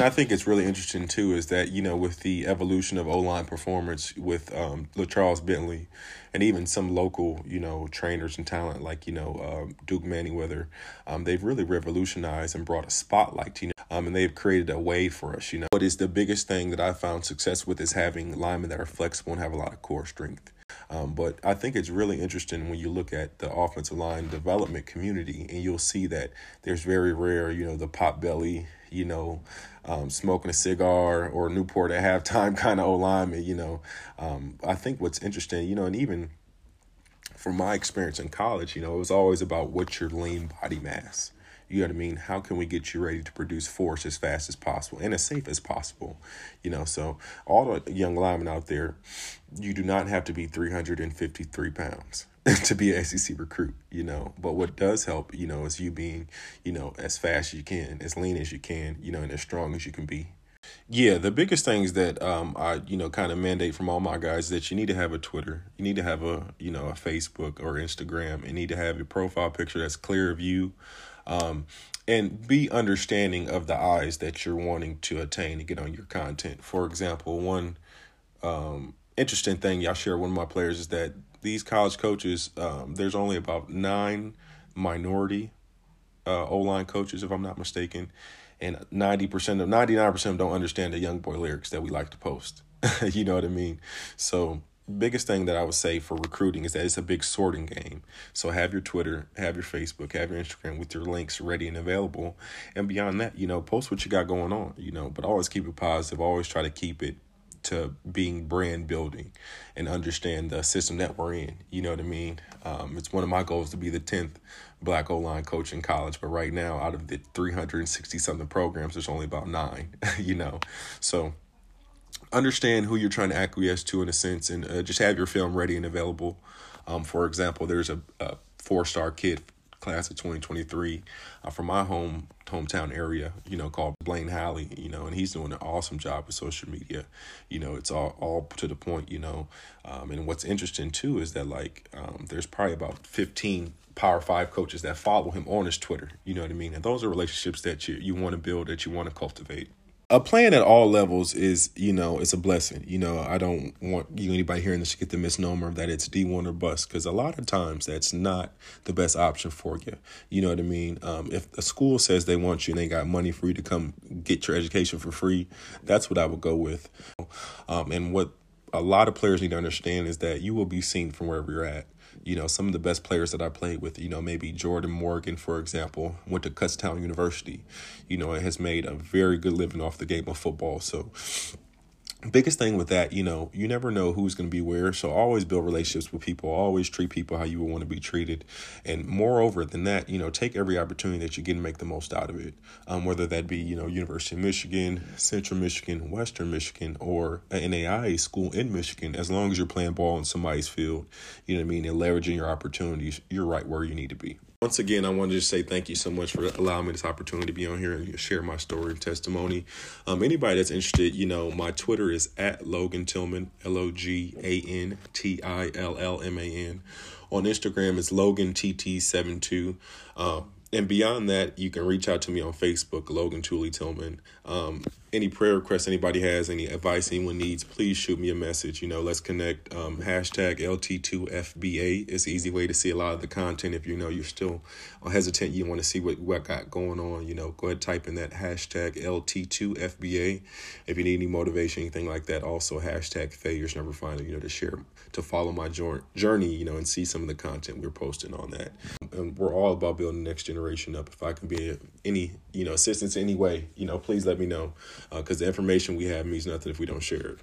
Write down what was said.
And I think it's really interesting too is that you know with the evolution of O line performance with um, LaCharles Bentley, and even some local you know trainers and talent like you know um, Duke Manyweather, um, they've really revolutionized and brought a spotlight to you know, um, and they've created a way for us. You know, what is the biggest thing that I found success with is having linemen that are flexible and have a lot of core strength. Um, but I think it's really interesting when you look at the offensive line development community, and you'll see that there's very rare, you know, the pot belly, you know, um, smoking a cigar or Newport at halftime kind of O lineman, you know. Um, I think what's interesting, you know, and even from my experience in college, you know, it was always about what's your lean body mass. You know what I mean? How can we get you ready to produce force as fast as possible and as safe as possible? You know, so all the young linemen out there, you do not have to be 353 pounds to be an SEC recruit, you know. But what does help, you know, is you being, you know, as fast as you can, as lean as you can, you know, and as strong as you can be. Yeah, the biggest things that um I you know kind of mandate from all my guys that you need to have a Twitter, you need to have a you know a Facebook or Instagram, and need to have your profile picture that's clear of you, um, and be understanding of the eyes that you're wanting to attain to get on your content. For example, one um, interesting thing y'all share one of my players is that these college coaches, um, there's only about nine minority uh, O line coaches, if I'm not mistaken, and 90% of 99% of them don't understand the young boy lyrics that we like to post. you know what I mean? So biggest thing that I would say for recruiting is that it's a big sorting game. So have your Twitter, have your Facebook, have your Instagram with your links ready and available. And beyond that, you know, post what you got going on, you know, but always keep it positive. Always try to keep it to being brand building and understand the system that we're in. You know what I mean? Um, it's one of my goals to be the 10th black O line coach in college, but right now, out of the 360 something programs, there's only about nine, you know? So, understand who you're trying to acquiesce to in a sense and uh, just have your film ready and available. Um, for example, there's a, a four star kid class of 2023 uh, from my home hometown area, you know, called Blaine Halley, you know, and he's doing an awesome job with social media. You know, it's all, all to the point, you know. Um, and what's interesting too is that like um, there's probably about 15 Power Five coaches that follow him on his Twitter. You know what I mean? And those are relationships that you you want to build, that you want to cultivate a plan at all levels is you know it's a blessing. You know i don't want you anybody hearing this to get the misnomer that it's d1 or bust because a lot of times that's not the best option for you. You know what i mean? Um, if a school says they want you and they got money for you to come get your education for free that's what i would go with. Um, and what a lot of players need to understand is that you will be seen from wherever you're at you know, some of the best players that I played with, you know, maybe Jordan Morgan, for example, went to Kutztown University, you know, and has made a very good living off the game of football. So biggest thing with that, you know, you never know who's going to be where. So always build relationships with people. Always treat people how you would want to be treated. And moreover than that, you know, take every opportunity that you get and make the most out of it. Um, whether that be, you know, University of Michigan, Central Michigan, Western Michigan, or an NAIA school in Michigan, as long as you're playing ball in somebody's field, you know what I mean, and leveraging your opportunities, you're right where you need to be. Once again, I wanted to just say thank you so much for allowing me this opportunity to be on here and share my story and testimony. Um, anybody that's interested, you know, my Twitter is at Logan Tillman, L O G A N T I L L M A N. On Instagram, it's Logan TT72. Um, and beyond that, you can reach out to me on Facebook, Logan Tooley Tillman. Um, any prayer requests anybody has, any advice anyone needs, please shoot me a message. You know, let's connect. Um, hashtag LT2FBA is the easy way to see a lot of the content. If you know you're still hesitant, you want to see what, what got going on, you know, go ahead type in that hashtag LT2FBA. If you need any motivation, anything like that, also hashtag failures never final, you know, to share, to follow my journey, you know, and see some of the content we're posting on that. And we're all about building the next generation up. If I can be any, you know, assistance in any way, you know, please let me know because uh, the information we have means nothing if we don't share it.